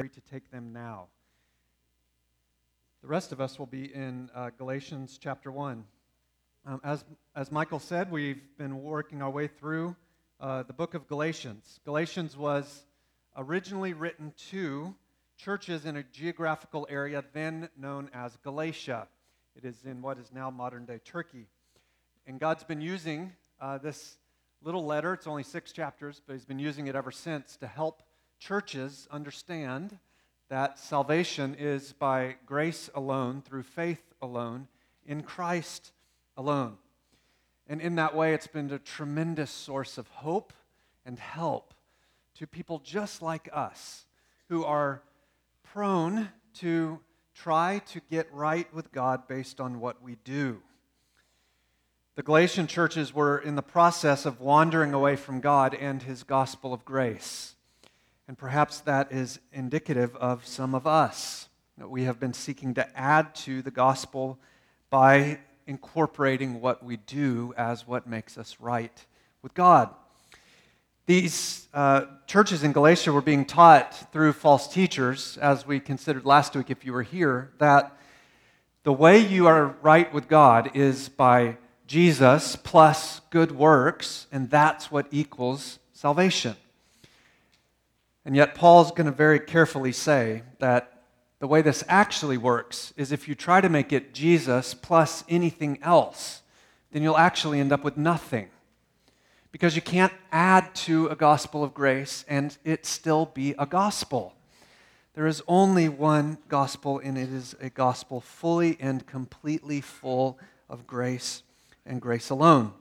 to take them now. The rest of us will be in uh, Galatians chapter 1. Um, as, as Michael said, we've been working our way through uh, the book of Galatians. Galatians was originally written to churches in a geographical area then known as Galatia. It is in what is now modern day Turkey. And God's been using uh, this little letter, it's only six chapters, but He's been using it ever since to help churches understand that salvation is by grace alone, through faith alone, in Christ alone. And in that way, it's been a tremendous source of hope and help to people just like us who are prone to try to get right with God based on what we do. The Galatian churches were in the process of wandering away from God and his gospel of grace. And perhaps that is indicative of some of us. That we have been seeking to add to the gospel by incorporating what we do as what makes us right with God. These uh, churches in Galatia were being taught through false teachers, as we considered last week if you were here, that the way you are right with God is by Jesus plus good works, and that's what equals salvation. And yet, Paul's going to very carefully say that the way this actually works is if you try to make it Jesus plus anything else, then you'll actually end up with nothing. Because you can't add to a gospel of grace and it still be a gospel. There is only one gospel, and it is a gospel fully and completely full of grace and grace alone.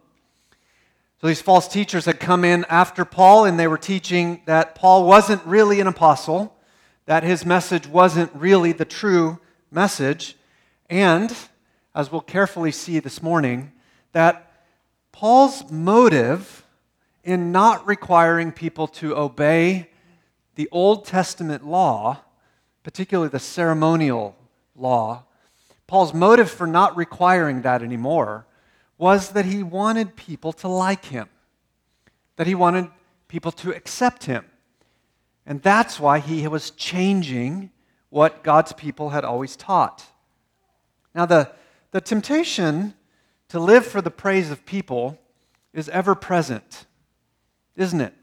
So these false teachers had come in after Paul and they were teaching that Paul wasn't really an apostle, that his message wasn't really the true message, and, as we'll carefully see this morning, that Paul's motive in not requiring people to obey the Old Testament law, particularly the ceremonial law, Paul's motive for not requiring that anymore was that he wanted people to like him, that he wanted people to accept him. And that's why he was changing what God's people had always taught. Now, the, the temptation to live for the praise of people is ever present, isn't it?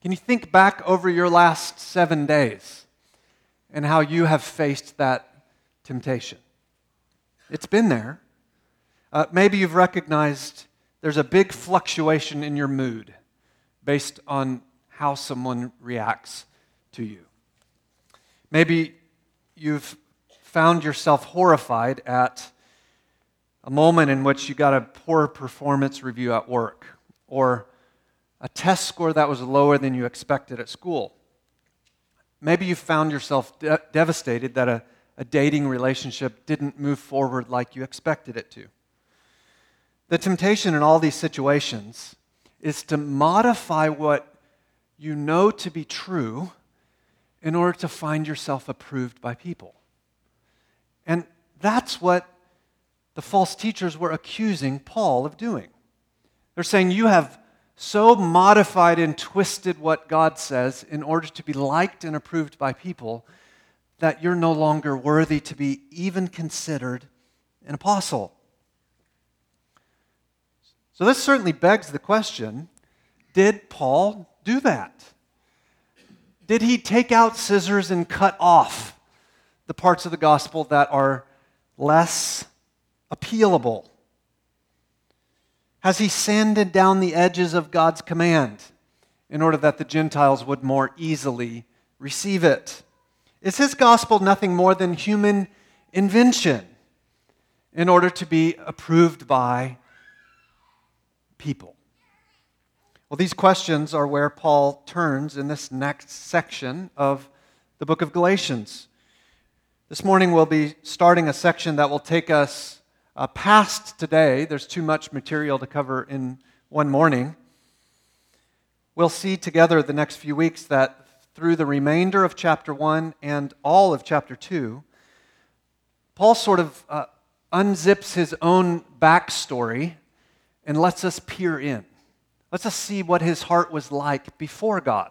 Can you think back over your last seven days and how you have faced that temptation? It's been there. Uh, maybe you've recognized there's a big fluctuation in your mood based on how someone reacts to you. Maybe you've found yourself horrified at a moment in which you got a poor performance review at work or a test score that was lower than you expected at school. Maybe you found yourself de- devastated that a, a dating relationship didn't move forward like you expected it to. The temptation in all these situations is to modify what you know to be true in order to find yourself approved by people. And that's what the false teachers were accusing Paul of doing. They're saying, You have so modified and twisted what God says in order to be liked and approved by people that you're no longer worthy to be even considered an apostle. So, this certainly begs the question did Paul do that? Did he take out scissors and cut off the parts of the gospel that are less appealable? Has he sanded down the edges of God's command in order that the Gentiles would more easily receive it? Is his gospel nothing more than human invention in order to be approved by people? Well, these questions are where Paul turns in this next section of the book of Galatians. This morning we'll be starting a section that will take us uh, past today. There's too much material to cover in one morning. We'll see together the next few weeks that through the remainder of chapter 1 and all of chapter 2, Paul sort of uh, unzips his own backstory and lets us peer in. Let's us see what his heart was like before God,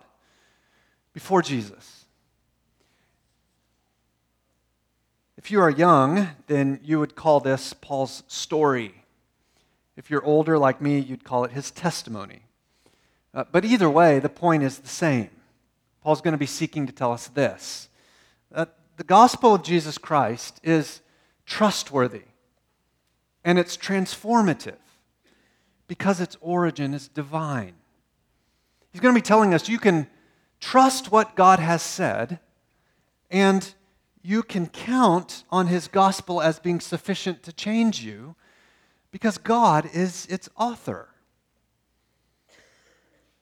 before Jesus. If you are young, then you would call this Paul's story. If you're older, like me, you'd call it his testimony. Uh, but either way, the point is the same. Paul's going to be seeking to tell us this that the gospel of Jesus Christ is trustworthy and it's transformative because its origin is divine. He's going to be telling us you can trust what God has said and you can count on his gospel as being sufficient to change you because God is its author.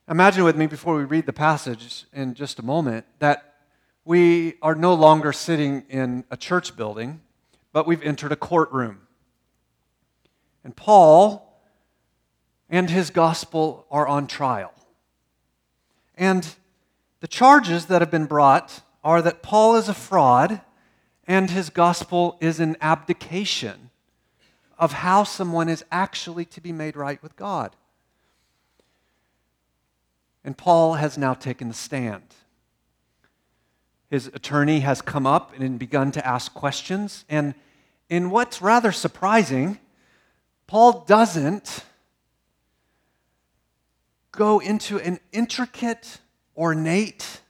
Imagine with me before we read the passage in just a moment that we are no longer sitting in a church building, but we've entered a courtroom. And Paul and his gospel are on trial. And the charges that have been brought are that Paul is a fraud and his gospel is an abdication of how someone is actually to be made right with God. And Paul has now taken the stand. His attorney has come up and begun to ask questions. And in what's rather surprising, Paul doesn't go into an intricate, ornate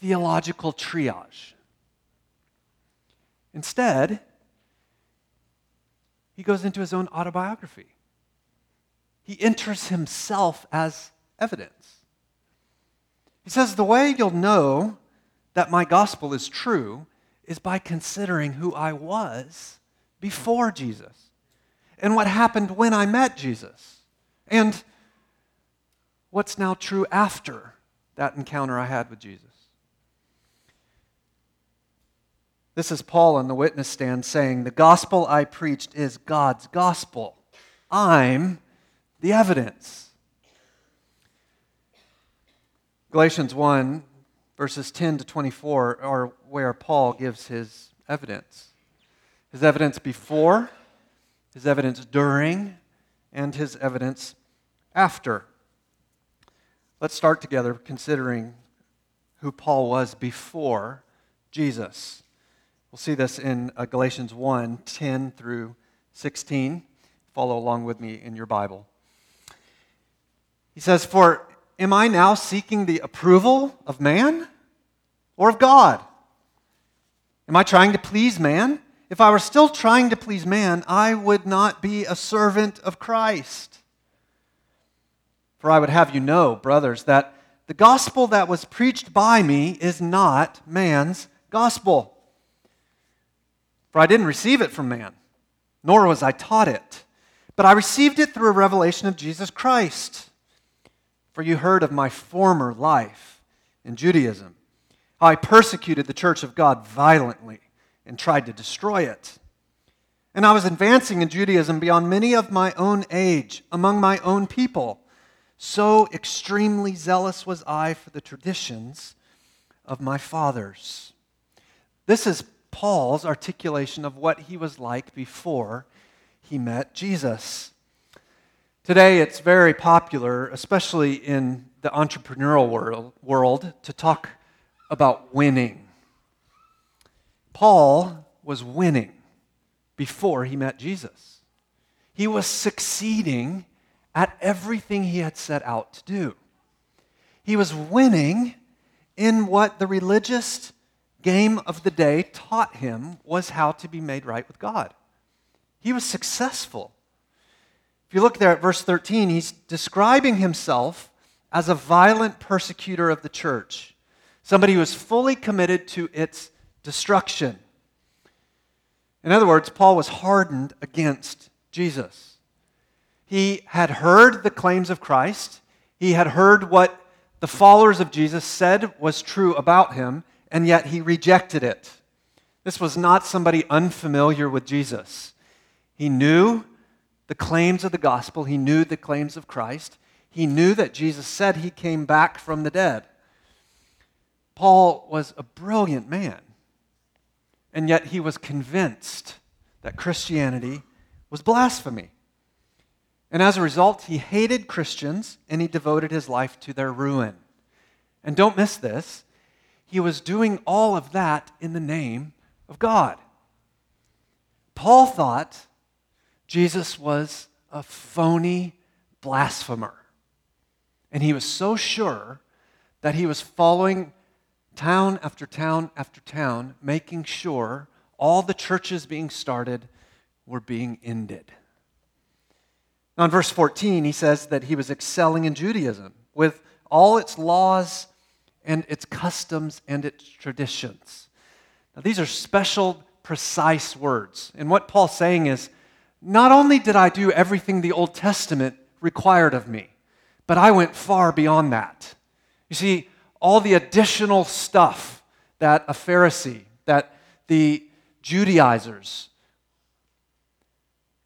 theological triage. Instead, he goes into his own autobiography. He enters himself as evidence. He says, The way you'll know that my gospel is true is by considering who I was before Jesus and what happened when I met Jesus and what's now true after that encounter I had with Jesus. This is Paul on the witness stand saying, The gospel I preached is God's gospel. I'm the evidence. Galatians 1, verses 10 to 24, are where Paul gives his evidence. His evidence before, his evidence during, and his evidence after. Let's start together considering who Paul was before Jesus. We'll see this in uh, Galatians 1 10 through 16. Follow along with me in your Bible. He says, For am I now seeking the approval of man or of God? Am I trying to please man? If I were still trying to please man, I would not be a servant of Christ. For I would have you know, brothers, that the gospel that was preached by me is not man's gospel. For I didn't receive it from man, nor was I taught it, but I received it through a revelation of Jesus Christ. For you heard of my former life in Judaism, how I persecuted the church of God violently and tried to destroy it. And I was advancing in Judaism beyond many of my own age, among my own people. So extremely zealous was I for the traditions of my fathers. This is Paul's articulation of what he was like before he met Jesus. Today, it's very popular, especially in the entrepreneurial world, world, to talk about winning. Paul was winning before he met Jesus. He was succeeding at everything he had set out to do. He was winning in what the religious game of the day taught him was how to be made right with God. He was successful. If you look there at verse 13, he's describing himself as a violent persecutor of the church, somebody who is fully committed to its destruction. In other words, Paul was hardened against Jesus. He had heard the claims of Christ, he had heard what the followers of Jesus said was true about him, and yet he rejected it. This was not somebody unfamiliar with Jesus. He knew the claims of the gospel, he knew the claims of Christ, he knew that Jesus said he came back from the dead. Paul was a brilliant man, and yet he was convinced that Christianity was blasphemy. And as a result, he hated Christians and he devoted his life to their ruin. And don't miss this he was doing all of that in the name of God. Paul thought Jesus was a phony blasphemer. And he was so sure that he was following town after town after town, making sure all the churches being started were being ended. Now, in verse 14, he says that he was excelling in Judaism with all its laws and its customs and its traditions. Now, these are special, precise words. And what Paul's saying is not only did I do everything the Old Testament required of me, but I went far beyond that. You see, all the additional stuff that a Pharisee, that the Judaizers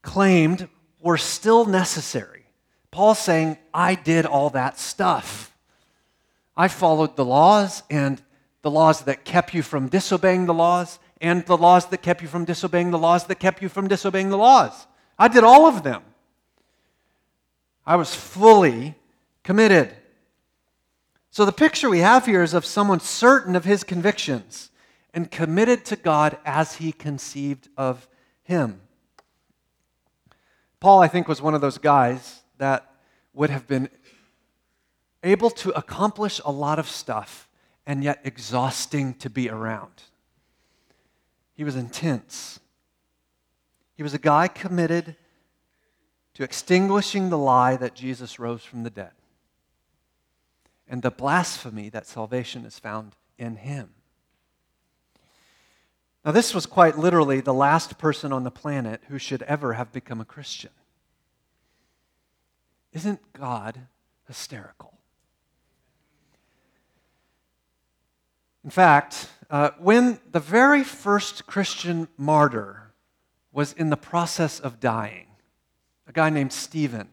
claimed were still necessary. Paul's saying, I did all that stuff. I followed the laws and the laws that kept you from disobeying the laws and the laws that kept you from disobeying the laws that kept you from disobeying the laws. I did all of them. I was fully committed. So the picture we have here is of someone certain of his convictions and committed to God as he conceived of him. Paul, I think, was one of those guys that would have been able to accomplish a lot of stuff and yet exhausting to be around. He was intense. He was a guy committed to extinguishing the lie that Jesus rose from the dead and the blasphemy that salvation is found in him. Now, this was quite literally the last person on the planet who should ever have become a Christian. Isn't God hysterical? In fact, uh, when the very first Christian martyr was in the process of dying, a guy named Stephen,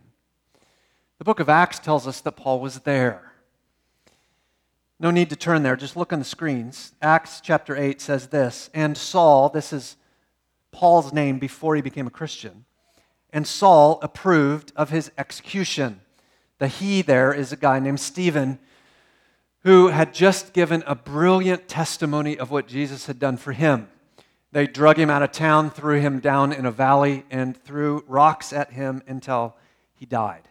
the book of Acts tells us that Paul was there. No need to turn there, just look on the screens. Acts chapter 8 says this And Saul, this is Paul's name before he became a Christian, and Saul approved of his execution. The he there is a guy named Stephen who had just given a brilliant testimony of what Jesus had done for him. They drug him out of town, threw him down in a valley, and threw rocks at him until he died.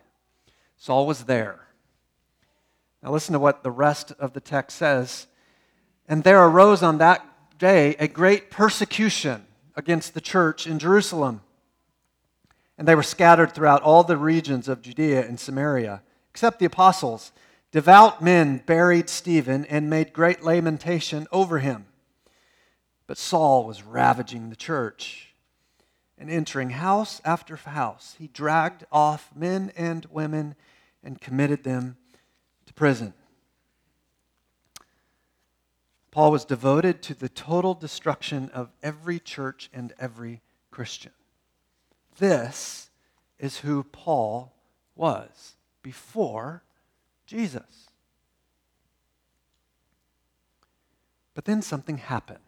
Saul was there. Now, listen to what the rest of the text says. And there arose on that day a great persecution against the church in Jerusalem. And they were scattered throughout all the regions of Judea and Samaria, except the apostles. Devout men buried Stephen and made great lamentation over him. But Saul was ravaging the church. And entering house after house, he dragged off men and women and committed them to prison. Paul was devoted to the total destruction of every church and every Christian. This is who Paul was before Jesus. But then something happened.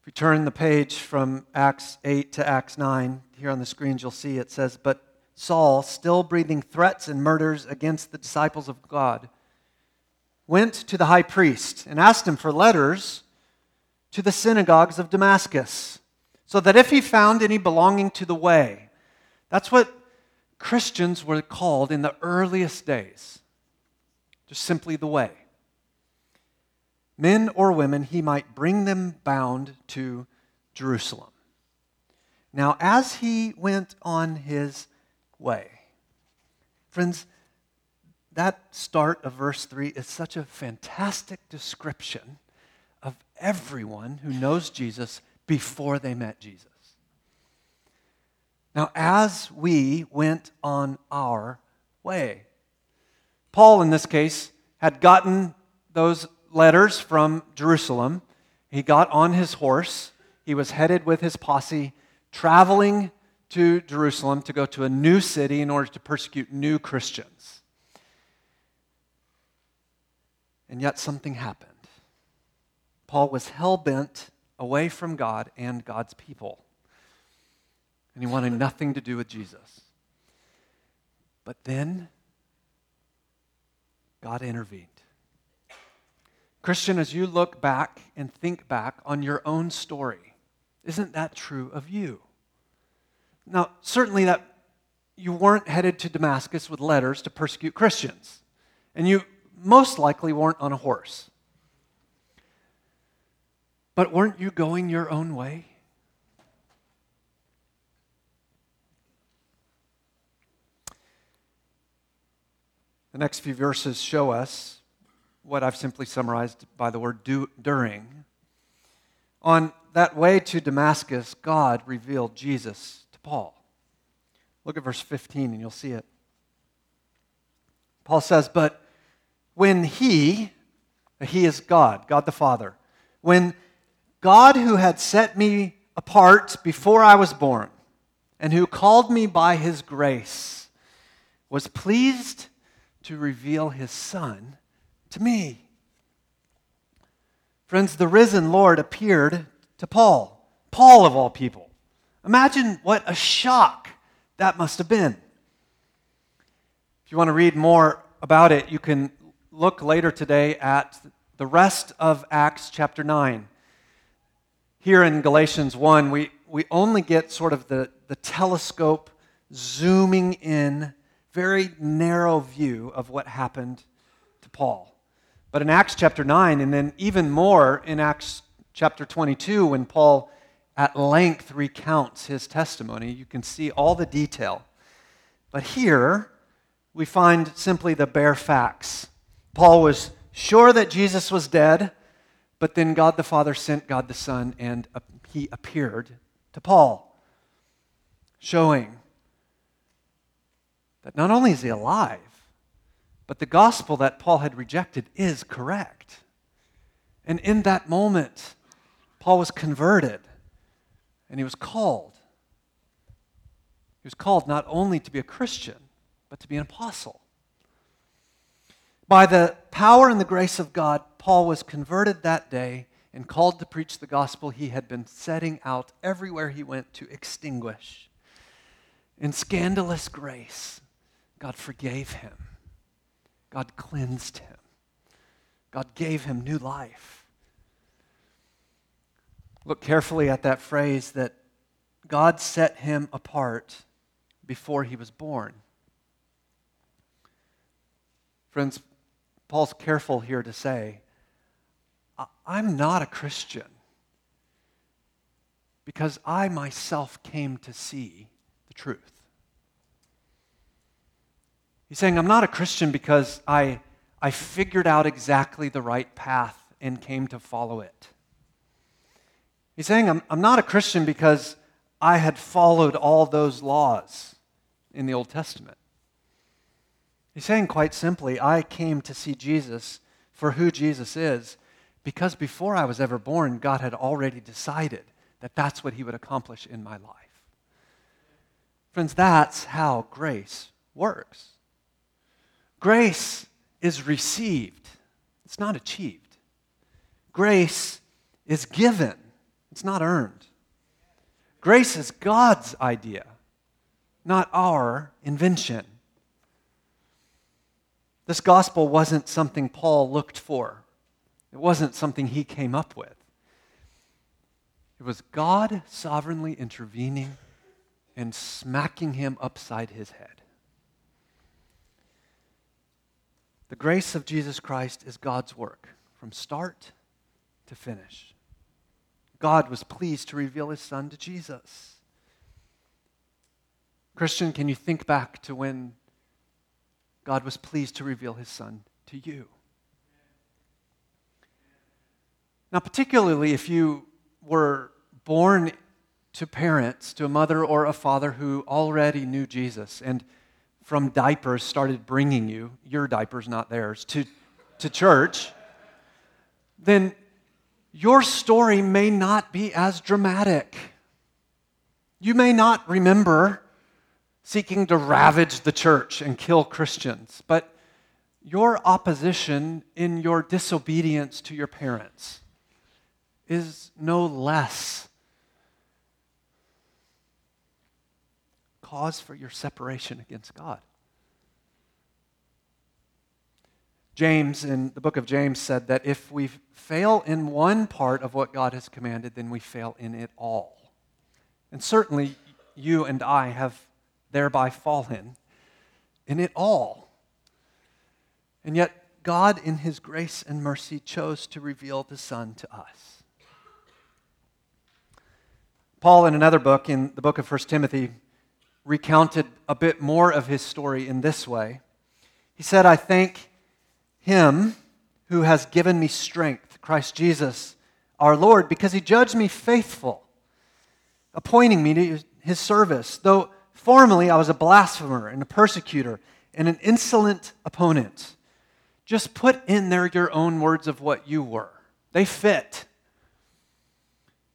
If we turn the page from Acts 8 to Acts 9, here on the screens you'll see it says, But Saul, still breathing threats and murders against the disciples of God, went to the high priest and asked him for letters to the synagogues of Damascus, so that if he found any belonging to the way, that's what Christians were called in the earliest days, just simply the way. Men or women, he might bring them bound to Jerusalem. Now, as he went on his way. Friends, that start of verse 3 is such a fantastic description of everyone who knows Jesus before they met Jesus. Now, as we went on our way, Paul, in this case, had gotten those letters from Jerusalem. He got on his horse. He was headed with his posse, traveling to Jerusalem to go to a new city in order to persecute new Christians. And yet something happened. Paul was hell bent away from God and God's people. And he wanted nothing to do with Jesus. But then God intervened. Christian, as you look back and think back on your own story, isn't that true of you? Now, certainly that you weren't headed to Damascus with letters to persecute Christians, and you most likely weren't on a horse. But weren't you going your own way? The next few verses show us what I've simply summarized by the word do, during. On that way to Damascus, God revealed Jesus Paul. Look at verse 15 and you'll see it. Paul says, But when he, he is God, God the Father, when God who had set me apart before I was born and who called me by his grace was pleased to reveal his Son to me. Friends, the risen Lord appeared to Paul, Paul of all people. Imagine what a shock that must have been. If you want to read more about it, you can look later today at the rest of Acts chapter 9. Here in Galatians 1, we, we only get sort of the, the telescope zooming in, very narrow view of what happened to Paul. But in Acts chapter 9, and then even more in Acts chapter 22, when Paul at length recounts his testimony, you can see all the detail. But here, we find simply the bare facts. Paul was sure that Jesus was dead, but then God the Father sent God the Son, and he appeared to Paul, showing that not only is he alive, but the gospel that Paul had rejected is correct. And in that moment, Paul was converted and he was called. He was called not only to be a Christian, but to be an apostle. By the power and the grace of God, Paul was converted that day and called to preach the gospel he had been setting out everywhere he went to extinguish. In scandalous grace, God forgave him God cleansed him. God gave him new life. Look carefully at that phrase that God set him apart before he was born. Friends, Paul's careful here to say, I'm not a Christian because I myself came to see the truth. He's saying, I'm not a Christian because I, I figured out exactly the right path and came to follow it. He's saying, I'm, I'm not a Christian because I had followed all those laws in the Old Testament. He's saying, quite simply, I came to see Jesus for who Jesus is because before I was ever born, God had already decided that that's what he would accomplish in my life. Friends, that's how grace works. Grace is received, it's not achieved. Grace is given, it's not earned. Grace is God's idea, not our invention. This gospel wasn't something Paul looked for, it wasn't something he came up with. It was God sovereignly intervening and smacking him upside his head. The grace of Jesus Christ is God's work from start to finish. God was pleased to reveal his son to Jesus. Christian, can you think back to when God was pleased to reveal his son to you? Now, particularly if you were born to parents, to a mother or a father who already knew Jesus and from diapers started bringing you, your diapers, not theirs, to, to church, then your story may not be as dramatic. You may not remember seeking to ravage the church and kill Christians, but your opposition in your disobedience to your parents is no less cause for your separation against God. James, in the book of James, said that if we fail in one part of what God has commanded, then we fail in it all. And certainly, you and I have thereby fallen in it all. And yet, God, in His grace and mercy, chose to reveal the Son to us. Paul, in another book, in the book of 1 Timothy, recounted a bit more of his story in this way. He said, I thank Him who has given me strength, Christ Jesus, our Lord, because He judged me faithful, appointing me to His service, though formerly I was a blasphemer and a persecutor and an insolent opponent. Just put in there your own words of what you were. They fit.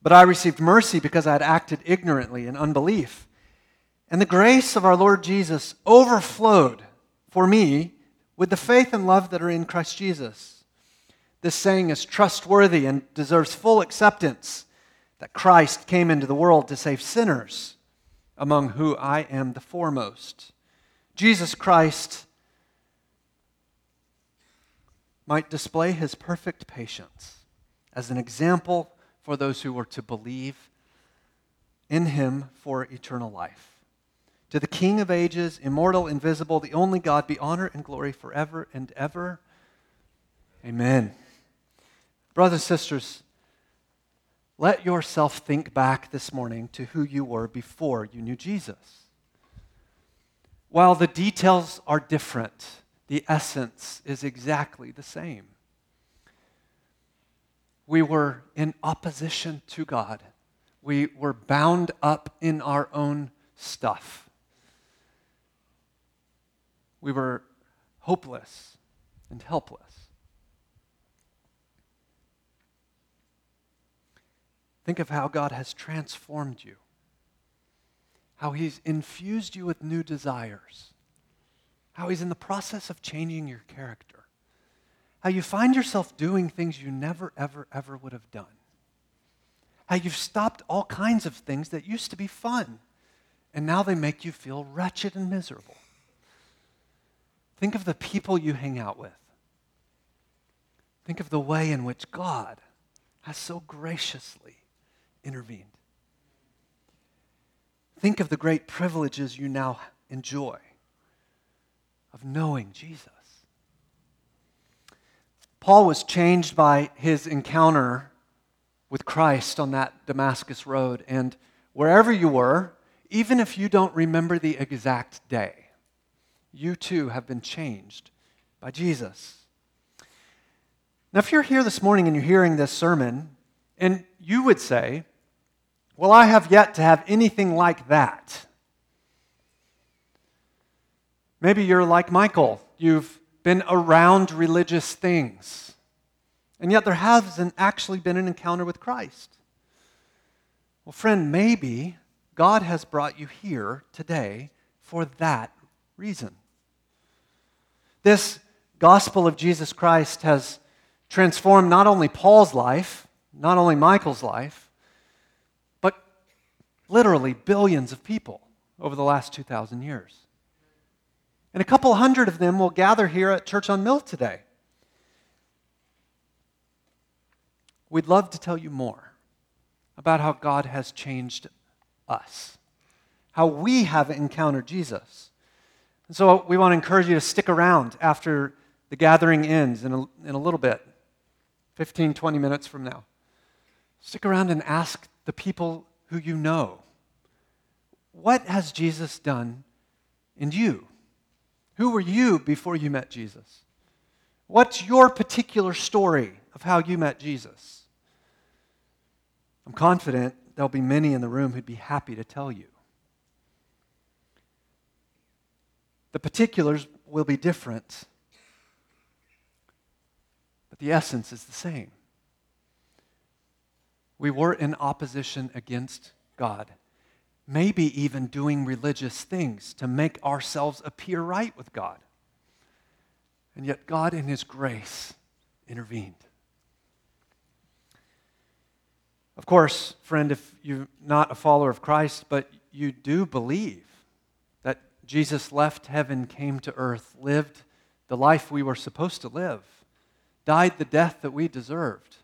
But I received mercy because I had acted ignorantly in unbelief. And the grace of our Lord Jesus overflowed for me with the faith and love that are in Christ Jesus. This saying is trustworthy and deserves full acceptance that Christ came into the world to save sinners, among whom I am the foremost. Jesus Christ might display his perfect patience as an example for those who were to believe in him for eternal life. To the King of ages, immortal, invisible, the only God, be honor and glory forever and ever. Amen. Brothers sisters, let yourself think back this morning to who you were before you knew Jesus. While the details are different, the essence is exactly the same. We were in opposition to God. We were bound up in our own stuff. We were hopeless and helpless. Think of how God has transformed you, how He's infused you with new desires how He's in the process of changing your character, how you find yourself doing things you never, ever, ever would have done, how you've stopped all kinds of things that used to be fun, and now they make you feel wretched and miserable. Think of the people you hang out with. Think of the way in which God has so graciously intervened. Think of the great privileges you now enjoy of knowing Jesus. Paul was changed by his encounter with Christ on that Damascus road. And wherever you were, even if you don't remember the exact day, you too have been changed by Jesus. Now, if you're here this morning and you're hearing this sermon, and you would say, Well, I have yet to have anything like that. Maybe you're like Michael. You've been around religious things, and yet there hasn't actually been an encounter with Christ. Well, friend, maybe God has brought you here today for that reason. This gospel of Jesus Christ has transformed not only Paul's life, not only Michael's life, but literally billions of people over the last 2,000 years. And a couple hundred of them will gather here at Church on Mill today. We'd love to tell you more about how God has changed us, how we have encountered Jesus. And so we want to encourage you to stick around after the gathering ends in a, in a little bit 15, 20 minutes from now. Stick around and ask the people who you know what has Jesus done in you? Who were you before you met Jesus? What's your particular story of how you met Jesus? I'm confident there'll be many in the room who'd be happy to tell you. The particulars will be different, but the essence is the same. We were in opposition against God maybe even doing religious things to make ourselves appear right with God. And yet, God, in His grace, intervened. Of course, friend, if you're not a follower of Christ, but you do believe that Jesus left heaven, came to earth, lived the life we were supposed to live, died the death that we deserved,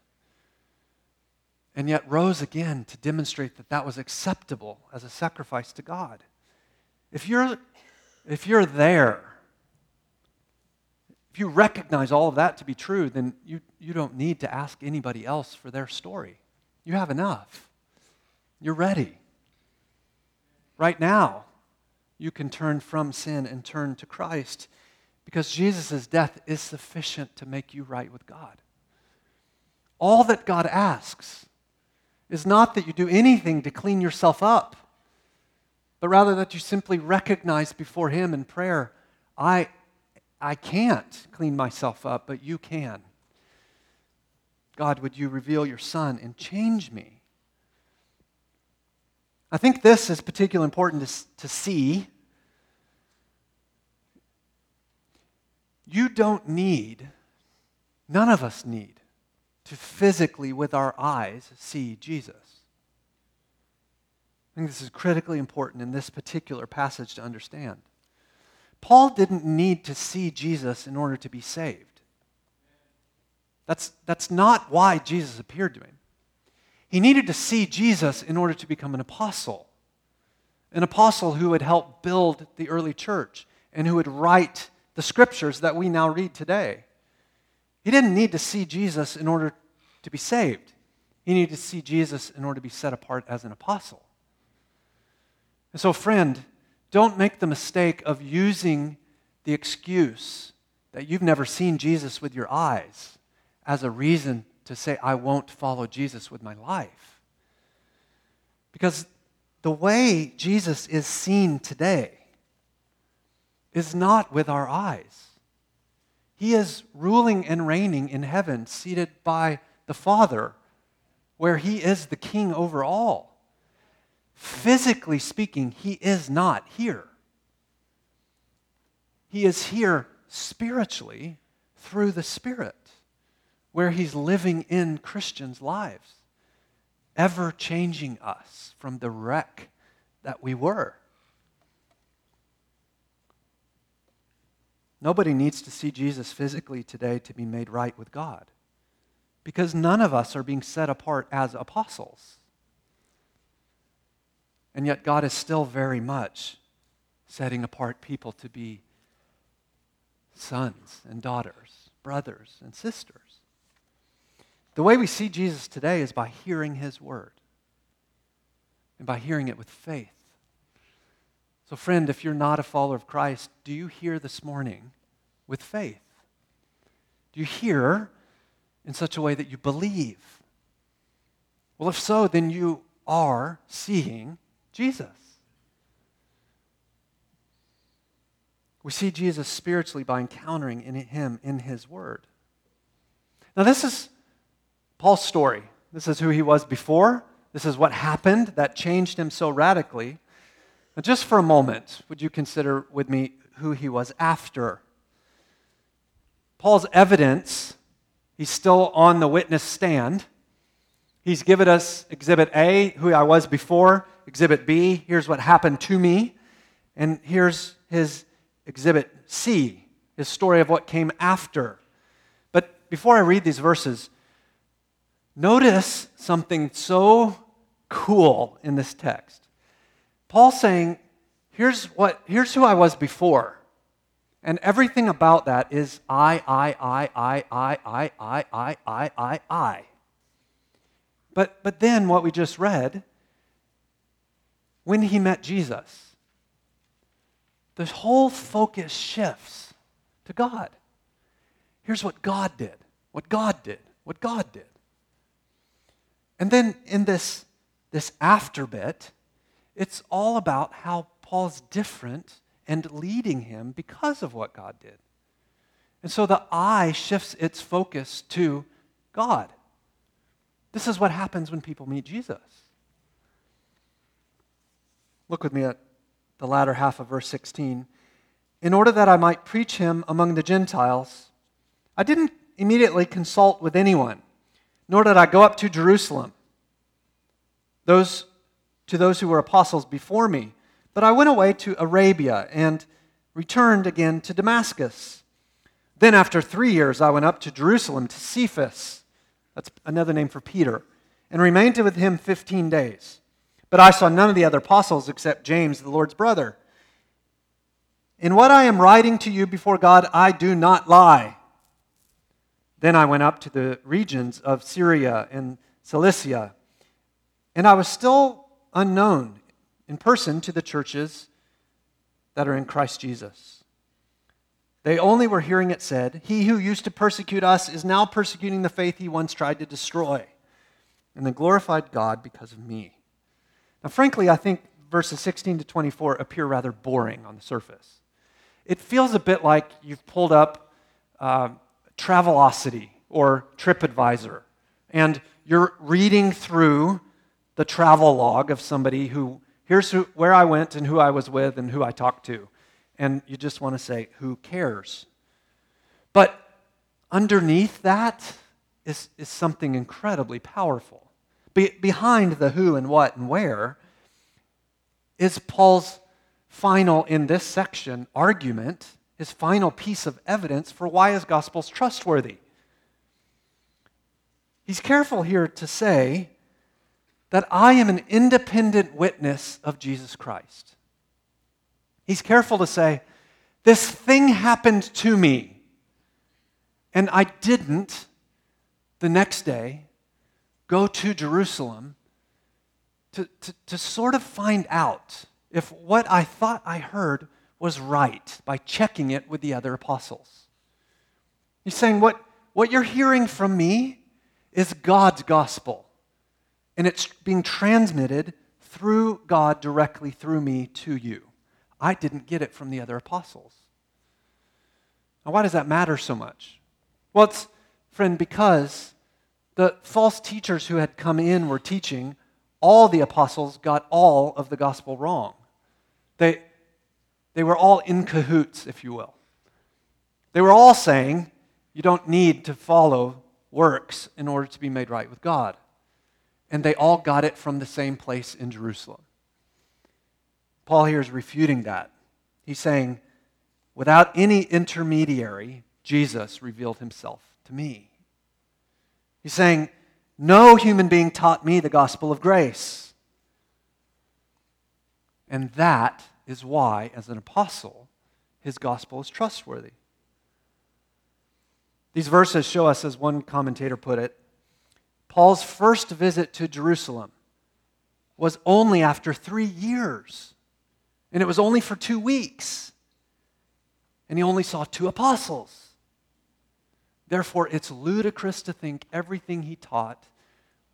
and yet rose again to demonstrate that that was acceptable as a sacrifice to God. If you're, if you're there, if you recognize all of that to be true, then you, you don't need to ask anybody else for their story. You have enough. You're ready. Right now, you can turn from sin and turn to Christ because Jesus' death is sufficient to make you right with God. All that God asks is not that you do anything to clean yourself up, but rather that you simply recognize before Him in prayer, I, I can't clean myself up, but you can. God, would you reveal your Son and change me? I think this is particularly important to, to see. You don't need, none of us need, to physically, with our eyes, see Jesus. I think this is critically important in this particular passage to understand. Paul didn't need to see Jesus in order to be saved. That's, that's not why Jesus appeared to him. He needed to see Jesus in order to become an apostle, an apostle who would help build the early church and who would write the scriptures that we now read today. He didn't need to see Jesus in order to be saved. He needed to see Jesus in order to be set apart as an apostle. And so, friend, don't make the mistake of using the excuse that you've never seen Jesus with your eyes as a reason to say, I won't follow Jesus with my life. Because the way Jesus is seen today is not with our eyes. He is ruling and reigning in heaven, seated by the Father, where He is the King over all. Physically speaking, He is not here. He is here spiritually through the Spirit where He's living in Christians' lives, ever changing us from the wreck that we were. Nobody needs to see Jesus physically today to be made right with God because none of us are being set apart as apostles. And yet, God is still very much setting apart people to be sons and daughters, brothers and sisters. The way we see Jesus today is by hearing his word and by hearing it with faith. So, friend, if you're not a follower of Christ, do you hear this morning with faith? Do you hear in such a way that you believe? Well, if so, then you are seeing Jesus. We see Jesus spiritually by encountering in him in his word. Now, this is Paul's story. This is who he was before. This is what happened that changed him so radically. But just for a moment, would you consider with me who he was after? Paul's evidence, he's still on the witness stand. He's given us Exhibit A, who I was before, Exhibit B, here's what happened to me, and here's his Exhibit C, his story of what came after. But before I read these verses, Notice something so cool in this text. Paul's saying, here's, what, here's who I was before. And everything about that is I, I, I, I, I, I, I, I, I, I, I. But, but then what we just read, when he met Jesus, the whole focus shifts to God. Here's what God did, what God did, what God did. And then in this, this after bit, it's all about how Paul's different and leading him because of what God did. And so the I shifts its focus to God. This is what happens when people meet Jesus. Look with me at the latter half of verse 16. In order that I might preach him among the Gentiles, I didn't immediately consult with anyone nor did I go up to Jerusalem, those, to those who were apostles before me, but I went away to Arabia and returned again to Damascus. Then, after three years, I went up to Jerusalem to Cephas, that's another name for Peter, and remained with him 15 days. But I saw none of the other apostles except James, the Lord's brother. In what I am writing to you before God, I do not lie. Then I went up to the regions of Syria and Cilicia, and I was still unknown in person to the churches that are in Christ Jesus. They only were hearing it said, He who used to persecute us is now persecuting the faith he once tried to destroy. And they glorified God because of me. Now, frankly, I think verses 16 to 24 appear rather boring on the surface. It feels a bit like you've pulled up uh, Travelocity or TripAdvisor, and you're reading through the travel log of somebody who, here's who, where I went and who I was with and who I talked to. And you just want to say, who cares? But underneath that is, is something incredibly powerful. Be, behind the who and what and where is Paul's final, in this section, argument, his final piece of evidence for why his gospel's trustworthy. He's careful here to say that I am an independent witness of Jesus Christ. He's careful to say, This thing happened to me, and I didn't the next day go to Jerusalem to, to, to sort of find out if what I thought I heard was right by checking it with the other apostles. He's saying, What, what you're hearing from me is God's gospel, and it's being transmitted through God directly through me to you. I didn't get it from the other apostles. Now, why does that matter so much? Well, it's, friend, because the false teachers who had come in were teaching, all the apostles got all of the gospel wrong. They, they were all in cahoots, if you will. They were all saying, you don't need to follow works in order to be made right with God. And they all got it from the same place in Jerusalem. Paul here is refuting that. He's saying, without any intermediary, Jesus revealed himself to me. He's saying, No human being taught me the gospel of grace. And that is why, as an apostle, his gospel is trustworthy. These verses show us, as one commentator put it, Paul's first visit to Jerusalem was only after three years. And it was only for two weeks. And he only saw two apostles. Therefore, it's ludicrous to think everything he taught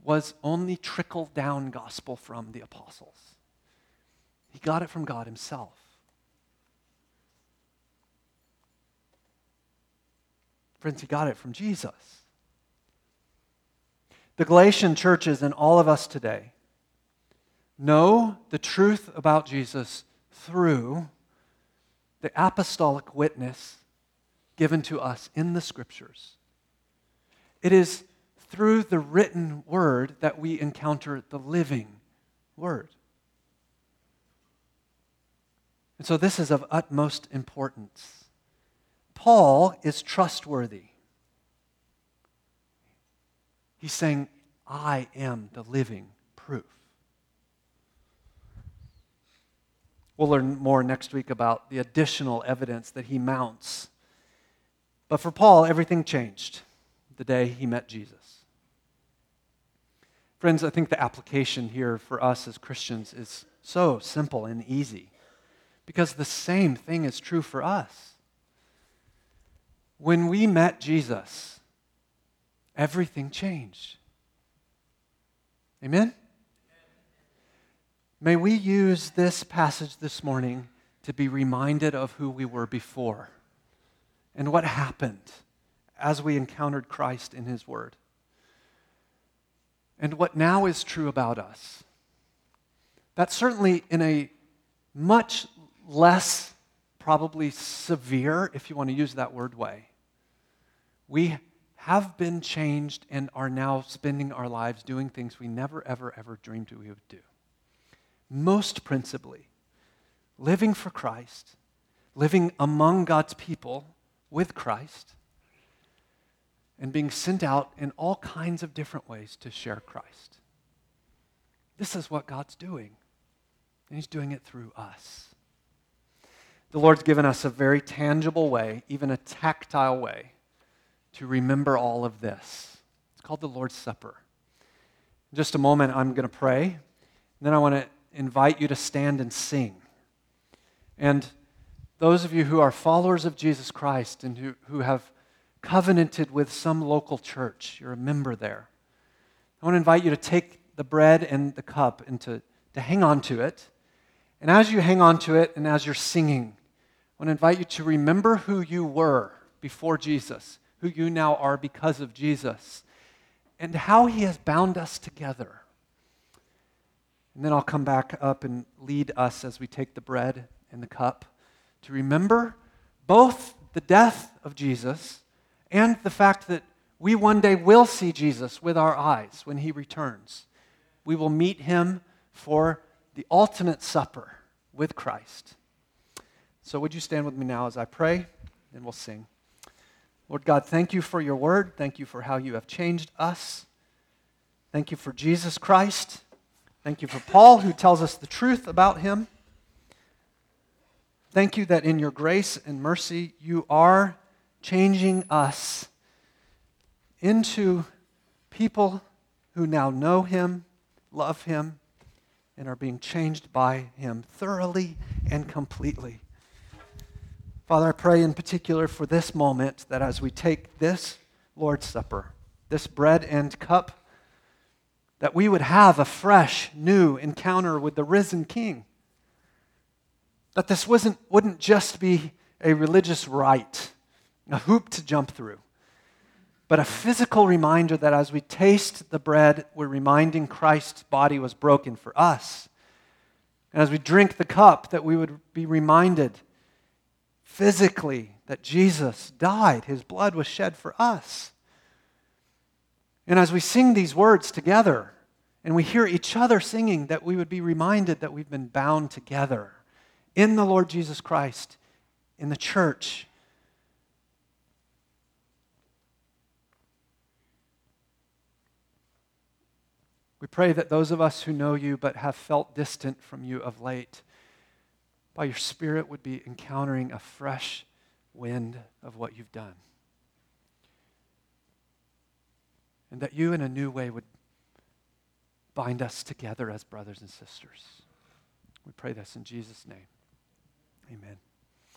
was only trickled down gospel from the apostles. He got it from God himself. Friends, he got it from Jesus. The Galatian churches and all of us today know the truth about Jesus through the apostolic witness given to us in the scriptures. It is through the written word that we encounter the living word. And so this is of utmost importance. Paul is trustworthy. He's saying, I am the living proof. We'll learn more next week about the additional evidence that he mounts but for Paul, everything changed the day he met Jesus. Friends, I think the application here for us as Christians is so simple and easy because the same thing is true for us. When we met Jesus, everything changed. Amen? May we use this passage this morning to be reminded of who we were before and what happened as we encountered Christ in His Word. And what now is true about us. That certainly in a much less, probably severe, if you want to use that word way, we have been changed and are now spending our lives doing things we never, ever, ever dreamed we would do. Most principally, living for Christ, living among God's people with Christ, and being sent out in all kinds of different ways to share Christ. This is what God's doing, and He's doing it through us. The Lord's given us a very tangible way, even a tactile way, to remember all of this. It's called the Lord's Supper. In just a moment, I'm going to pray, and then I want to invite you to stand and sing. And those of you who are followers of Jesus Christ and who, who have covenanted with some local church, you're a member there. I want to invite you to take the bread and the cup and to, to hang on to it. And as you hang on to it and as you're singing, I want to invite you to remember who you were before Jesus, who you now are because of Jesus, and how he has bound us together. And then I'll come back up and lead us as we take the bread and the cup to remember both the death of Jesus and the fact that we one day will see Jesus with our eyes when he returns. We will meet him for the ultimate supper with Christ. So, would you stand with me now as I pray, and we'll sing. Lord God, thank you for your word. Thank you for how you have changed us. Thank you for Jesus Christ. Thank you for Paul, who tells us the truth about him. Thank you that in your grace and mercy, you are changing us into people who now know him, love him, and are being changed by him thoroughly and completely. Father, I pray in particular for this moment that as we take this Lord's Supper, this bread and cup, that we would have a fresh, new encounter with the risen King. That this wasn't, wouldn't just be a religious rite, a hoop to jump through, but a physical reminder that as we taste the bread, we're reminding Christ's body was broken for us. And as we drink the cup, that we would be reminded physically that Jesus died, his blood was shed for us. And as we sing these words together and we hear each other singing, that we would be reminded that we've been bound together in the Lord Jesus Christ, in the church. We pray that those of us who know you but have felt distant from you of late, by your Spirit would be encountering a fresh wind of what you've done. And that you, in a new way, would bind us together as brothers and sisters. We pray this in Jesus' name. Amen.